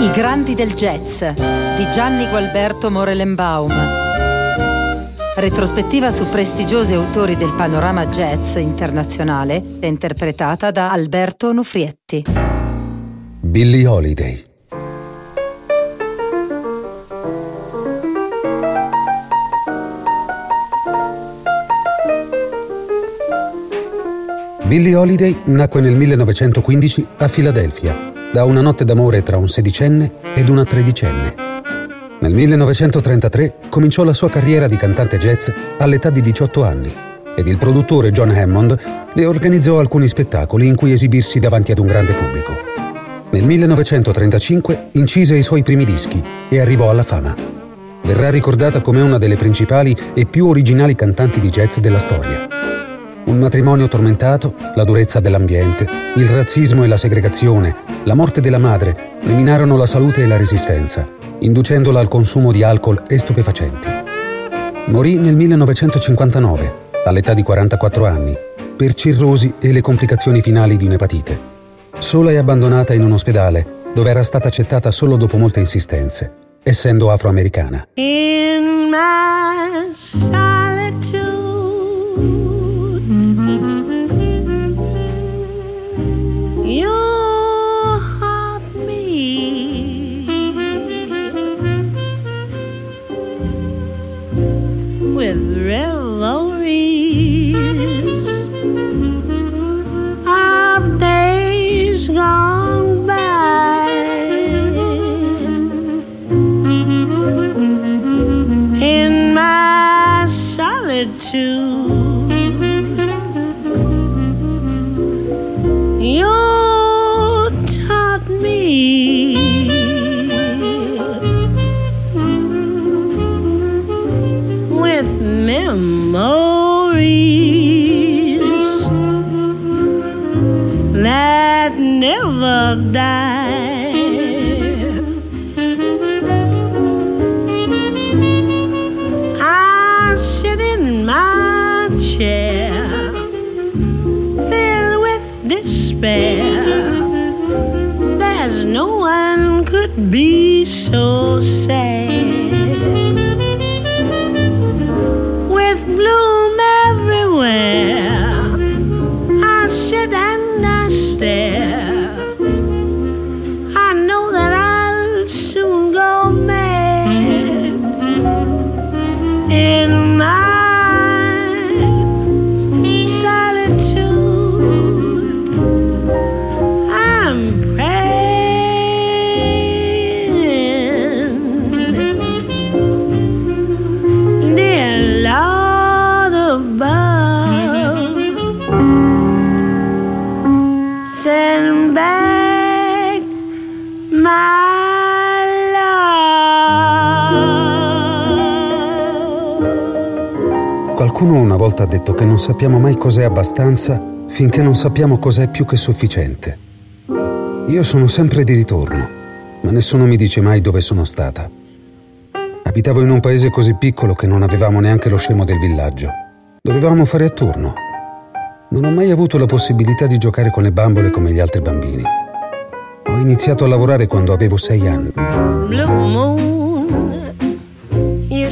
I grandi del jazz di Gianni Gualberto Morelenbaum. Retrospettiva su prestigiosi autori del panorama jazz internazionale, interpretata da Alberto Onufrietti. Billie Holiday. Billie Holiday nacque nel 1915 a Filadelfia da una notte d'amore tra un sedicenne ed una tredicenne. Nel 1933 cominciò la sua carriera di cantante jazz all'età di 18 anni ed il produttore John Hammond le organizzò alcuni spettacoli in cui esibirsi davanti ad un grande pubblico. Nel 1935 incise i suoi primi dischi e arrivò alla fama. Verrà ricordata come una delle principali e più originali cantanti di jazz della storia. Un matrimonio tormentato, la durezza dell'ambiente, il razzismo e la segregazione, la morte della madre ne minarono la salute e la resistenza, inducendola al consumo di alcol e stupefacenti. Morì nel 1959, all'età di 44 anni, per cirrosi e le complicazioni finali di un'epatite. Sola e abbandonata in un ospedale, dove era stata accettata solo dopo molte insistenze, essendo afroamericana. In my too. in my chair, filled with despair. There's no one could be so sad. Volta ha detto che non sappiamo mai cos'è abbastanza finché non sappiamo cos'è più che sufficiente. Io sono sempre di ritorno, ma nessuno mi dice mai dove sono stata. Abitavo in un paese così piccolo che non avevamo neanche lo scemo del villaggio. Dovevamo fare a turno. Non ho mai avuto la possibilità di giocare con le bambole come gli altri bambini. Ho iniziato a lavorare quando avevo sei anni. Blue moon,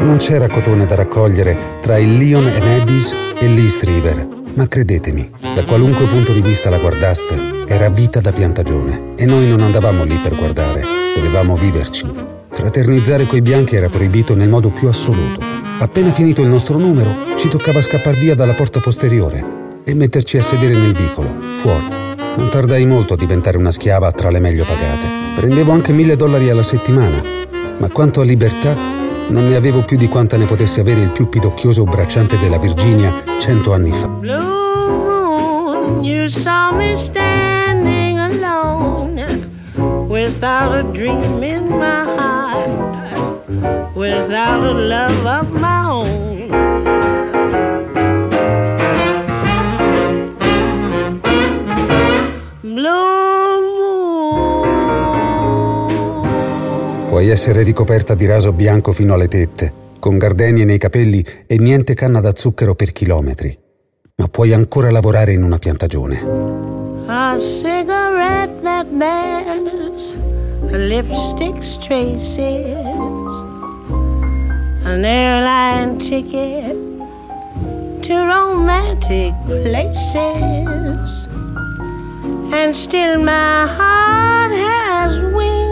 Non c'era cotone da raccogliere tra il Lion and Eddies e l'East River. Ma credetemi, da qualunque punto di vista la guardaste, era vita da piantagione e noi non andavamo lì per guardare, dovevamo viverci. Fraternizzare coi bianchi era proibito nel modo più assoluto. Appena finito il nostro numero, ci toccava scappar via dalla porta posteriore e metterci a sedere nel vicolo, fuori. Non tardai molto a diventare una schiava tra le meglio pagate. Prendevo anche mille dollari alla settimana, ma quanto a libertà, non ne avevo più di quanta ne potesse avere il più pidocchioso bracciante della Virginia cento anni fa. Blue moon, you saw me standing alone without a dream in my heart, without a love of my own. Puoi essere ricoperta di raso bianco fino alle tette, con gardenie nei capelli e niente canna da zucchero per chilometri, ma puoi ancora lavorare in una piantagione. A cigarette that bears lipstick's traces, an airline ticket to romantic places, and still my heart has wings.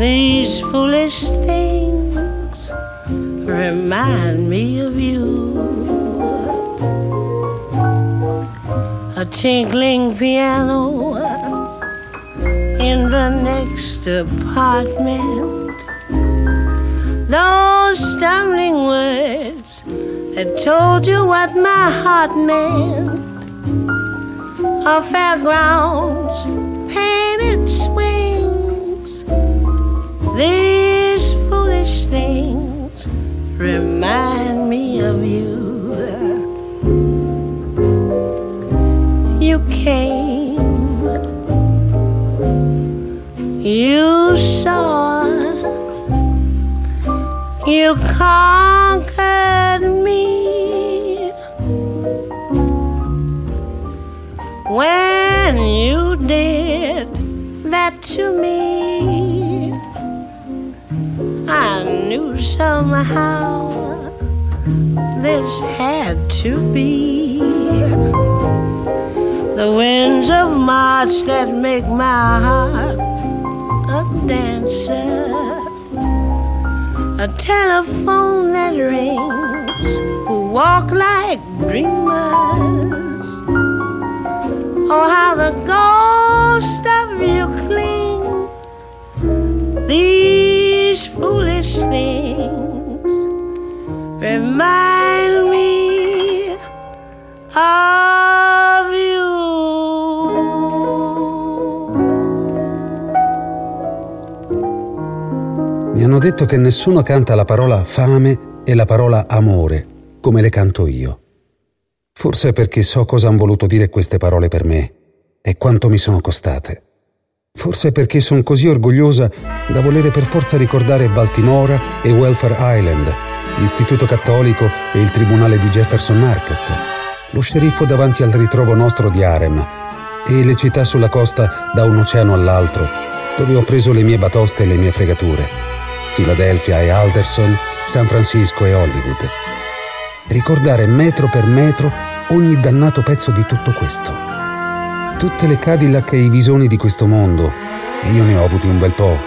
These foolish things remind me of you. a tinkling piano in the next apartment. Those stumbling words that told you what my heart meant are fairgrounds, painted swings. These foolish things remind me of you. you came. You saw, you conquered me. Somehow this had to be the winds of March that make my heart a dancer, a telephone that rings, who walk like dreamers. Oh, how the ghost of you cling. These foolish things remind me of you. Mi hanno detto che nessuno canta la parola fame e la parola amore come le canto io. Forse è perché so cosa hanno voluto dire queste parole per me e quanto mi sono costate. Forse perché sono così orgogliosa da volere per forza ricordare Baltimora e Welfare Island, l'Istituto Cattolico e il Tribunale di Jefferson Market, lo sceriffo davanti al ritrovo nostro di Harem e le città sulla costa da un oceano all'altro, dove ho preso le mie batoste e le mie fregature. Philadelphia e Alderson, San Francisco e Hollywood. Ricordare metro per metro ogni dannato pezzo di tutto questo. Tutte le Cadillac e i visoni di questo mondo, e io ne ho avuti un bel po',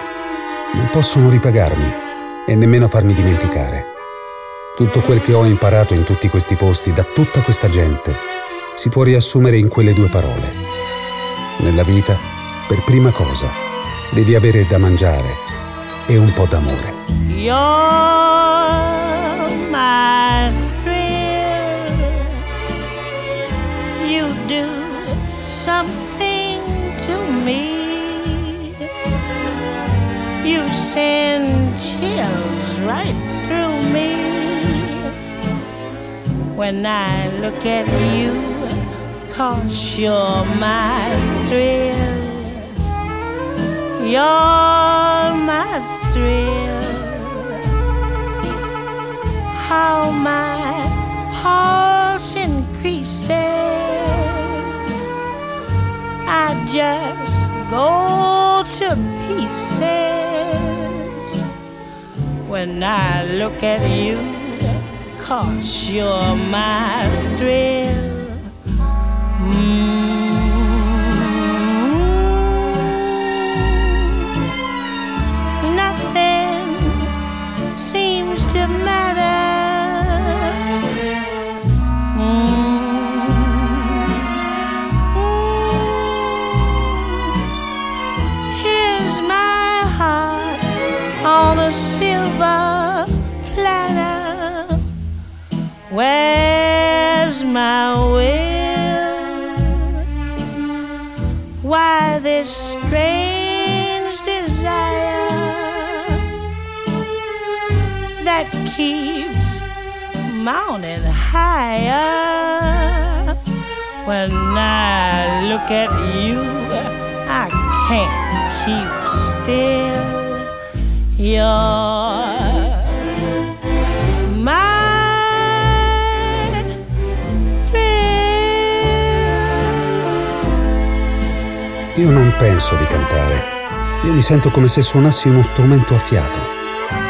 non possono ripagarmi e nemmeno farmi dimenticare. Tutto quel che ho imparato in tutti questi posti da tutta questa gente si può riassumere in quelle due parole. Nella vita, per prima cosa, devi avere da mangiare e un po' d'amore. You're my thrill. You do something to me. You send chills right through me. When I look at you, cause you're my thrill. You're my thrill. How my pulse increases just go to pieces. When I look at you, cause you're my thrill. Mm. Nothing seems to matter. My will? Why this strange desire that keeps mounting higher? When I look at you, I can't keep still. You're Io non penso di cantare. Io mi sento come se suonassi uno strumento a fiato.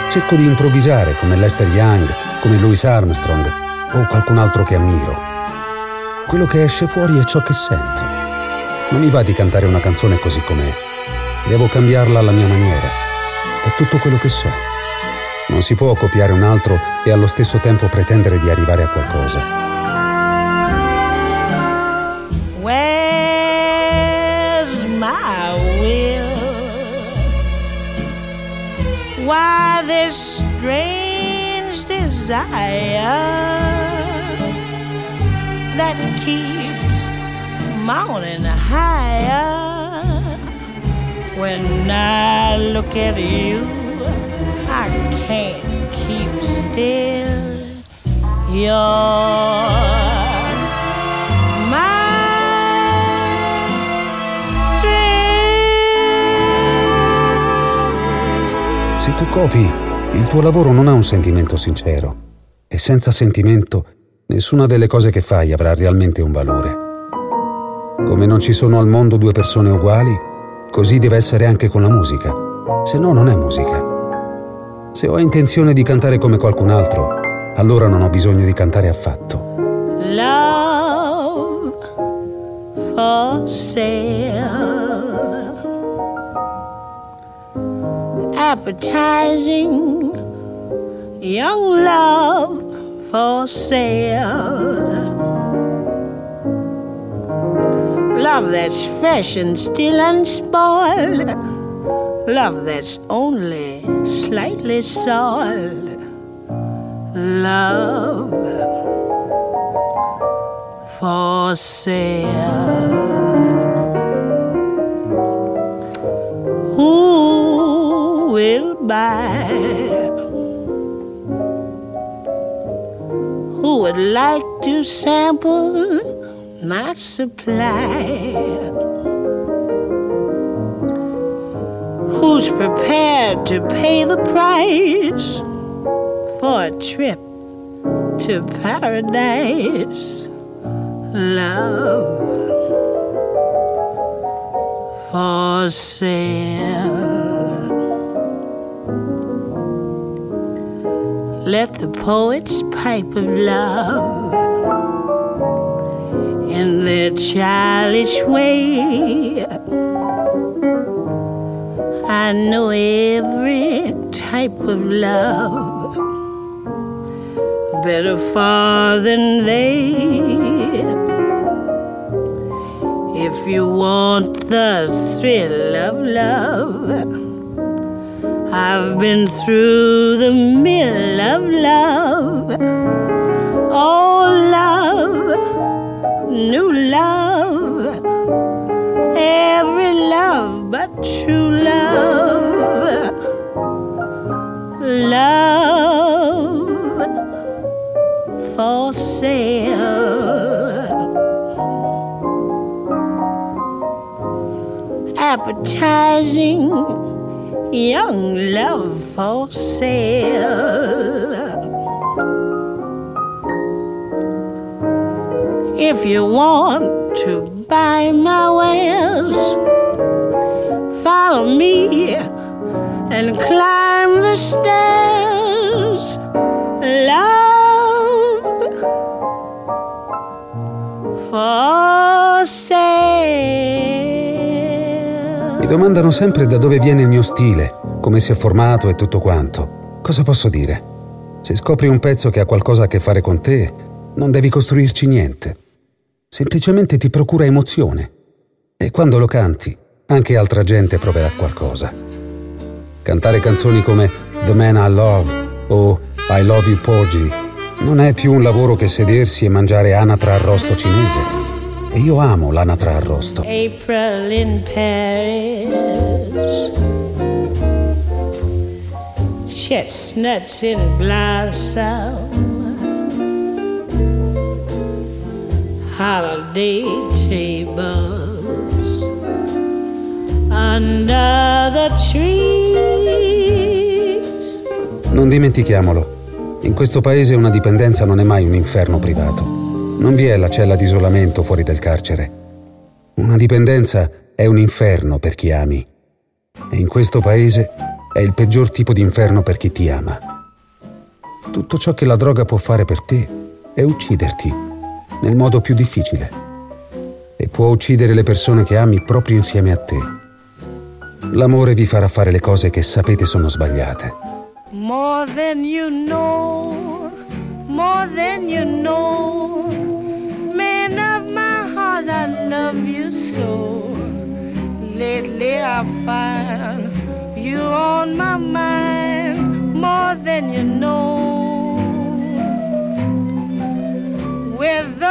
Cerco di improvvisare come Lester Young, come Louis Armstrong o qualcun altro che ammiro. Quello che esce fuori è ciò che sento. Non mi va di cantare una canzone così com'è. Devo cambiarla alla mia maniera. È tutto quello che so. Non si può copiare un altro e allo stesso tempo pretendere di arrivare a qualcosa. Why this strange desire that keeps mounting higher? When I look at you, I can't keep still. You're tu copi, il tuo lavoro non ha un sentimento sincero. E senza sentimento, nessuna delle cose che fai avrà realmente un valore. Come non ci sono al mondo due persone uguali, così deve essere anche con la musica. Se no, non è musica. Se ho intenzione di cantare come qualcun altro, allora non ho bisogno di cantare affatto. love for sale. Appetizing young love for sale. Love that's fresh and still unspoiled. Love that's only slightly soiled. Love for sale. Who will buy? Who would like to sample my supply? Who's prepared to pay the price for a trip to paradise? Love for sale. Let the poets pipe of love in their childish way. I know every type of love better far than they. If you want the thrill of love, I've been through the mill of love. Oh, love, new love, every love but true love. Love for sale. Appetizing young love for sale. If you want to buy my wares, follow me and climb the stairs. Domandano sempre da dove viene il mio stile, come si è formato e tutto quanto. Cosa posso dire? Se scopri un pezzo che ha qualcosa a che fare con te, non devi costruirci niente. Semplicemente ti procura emozione. E quando lo canti, anche altra gente proverà qualcosa. Cantare canzoni come The Man I Love o I Love You Porgy non è più un lavoro che sedersi e mangiare anatra arrosto cinese. E io amo l'anatra arrosto. April in Paris. Chestnuts in blossom. Holiday tables under the trees. Non dimentichiamolo. In questo paese una dipendenza non è mai un inferno privato. Non vi è la cella di isolamento fuori del carcere. Una dipendenza è un inferno per chi ami. E in questo paese è il peggior tipo di inferno per chi ti ama. Tutto ciò che la droga può fare per te è ucciderti, nel modo più difficile. E può uccidere le persone che ami proprio insieme a te. L'amore vi farà fare le cose che sapete sono sbagliate. more than you know, more than you know. Heart, I love you so. Lately I find you on my mind more than you know. Whether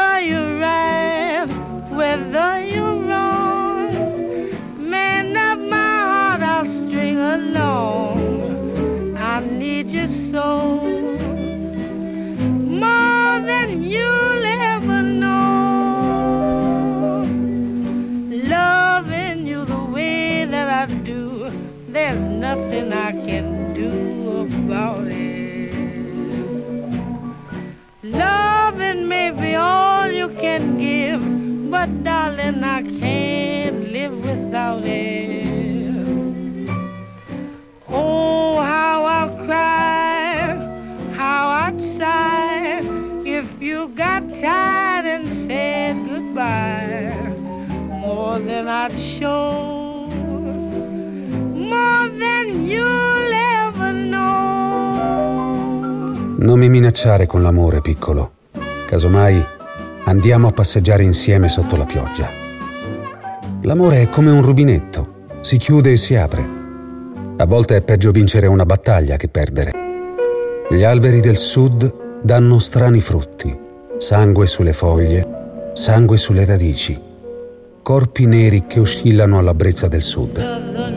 but darling, I can't live without it. Oh, how I'll cry, how I'd sigh if you got tired and said goodbye. More than I'd show, more than you'll ever know. Non mi minacciare con l'amore, piccolo. Casomai andiamo a passeggiare insieme sotto la pioggia. L'amore è come un rubinetto, si chiude e si apre. A volte è peggio vincere una battaglia che perdere. Gli alberi del sud danno strani frutti, sangue sulle foglie, sangue sulle radici, corpi neri che oscillano alla brezza del sud.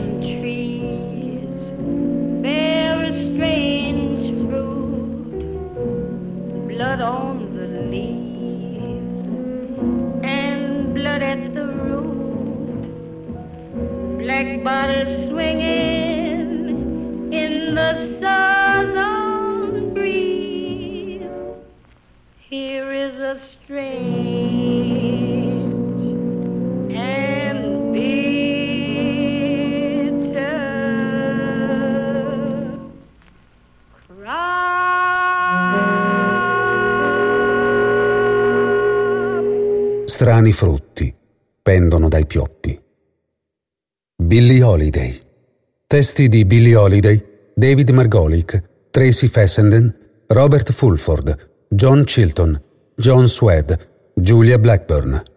Is a strange and bitter cry. Strani frutti pendono dai pioppi. Billie Holiday. Testi di Billie Holiday, David Margolick, Tracy Fessenden, Robert Fulford, John Chilton, John Swed, Julia Blackburn.